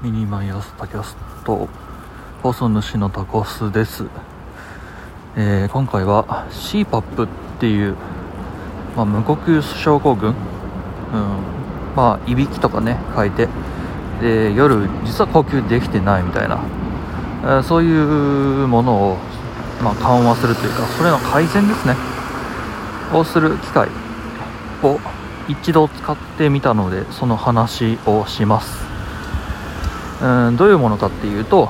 ミニマイアスタキャスト放送主のタコスです、えー今回は CPAP っていう、まあ、無呼吸症候群、うん、まあいびきとかね書いて。で夜実は呼吸できてないみたいな、えーそういうものを、まあ、緩和するというかそれの改善ですね。をする機械を一度使ってみたのでその話をします。うんどういうものかっていうと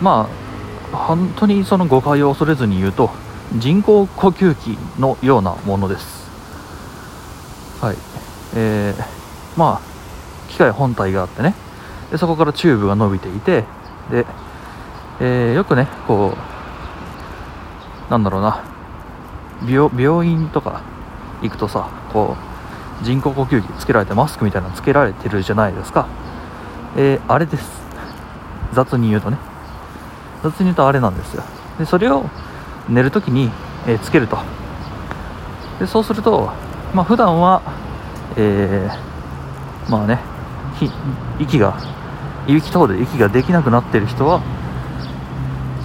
まあ本当にその誤解を恐れずに言うと人工呼吸器のようなものです。はい。えー、まあ機械本体があってね。でそこからチューブが伸びていてで、えーよくねこうなんだろうな。病病院とか行くとさこう人工呼吸器つけられてマスクみたいなのつけられてるじゃないですか。えーあれです。雑に言うとね。雑に言うとあれなんですよ。でそれを寝るときに、えーつけると。でそうするとまあ普段はえーまあね息がいびき等で息ができなくなっている人は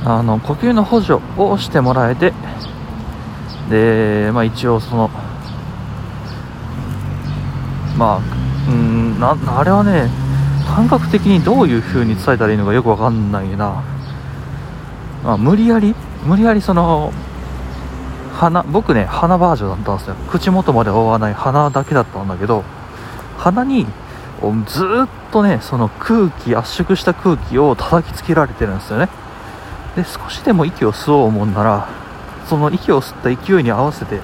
あの呼吸の補助をしてもらえてでまあ一応そのまあうんなあれはね感覚的にどういう風に伝えたらいいのかよくわかんないな、まあ、無理やり無理やりその鼻僕ね鼻バージョンだったんですよ。口元まで覆わない鼻だけだったんだけど鼻にずっとねその空気圧縮した空気を叩きつけられてるんですよね。で少しでも息を吸おう思うならその息を吸った勢いに合わせて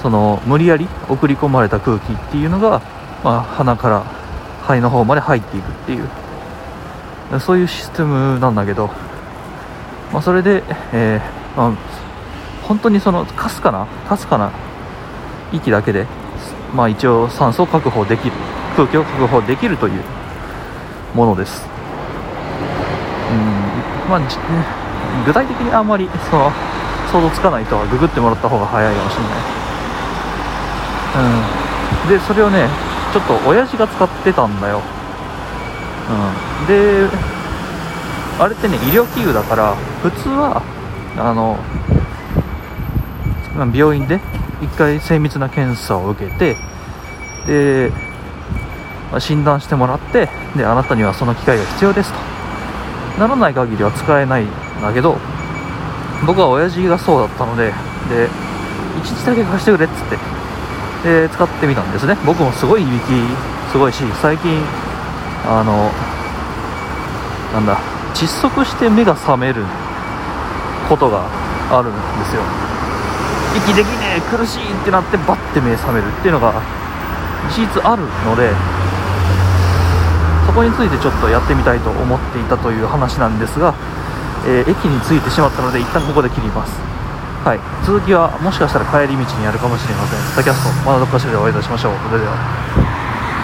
その無理やり送り込まれた空気っていうのが、まあ、鼻から肺の方まで入っていくっていう。そういうシステムなんだけど、まあ、それで、えーまあ、本当にそのかすかな？かすかな？息だけで、まあ、一応酸素を確保できる空気を確保できるというものです。うんまあ具体的にあんまりその想像つかない人はググってもらった方が早いかもしれない。うん、でそれをねちょっと親父が使ってたんだよ、うん、であれってね医療器具だから普通はあの病院で一回精密な検査を受けてで、診断してもらってであなたにはその機械が必要ですと。ならない限りは使えないんだけど僕は親父がそうだったのでで一日だけ貸してくれっつってで使ってみたんですね。僕もすごいいびきすごいし最近あのなんだ窒息して目が覚めることがあるんですよ。息できねえ苦しいってなってバッて目覚めるっていうのが事実あるのでそこについてちょっとやってみたいと思っていたという話なんですが、えー駅に着いてしまったので一旦ここで切ります。はい、続きはもしかしたら帰り道にやるかもしれません。スタキャスト、まだどっかしらでお会いいたしましょう。それでは。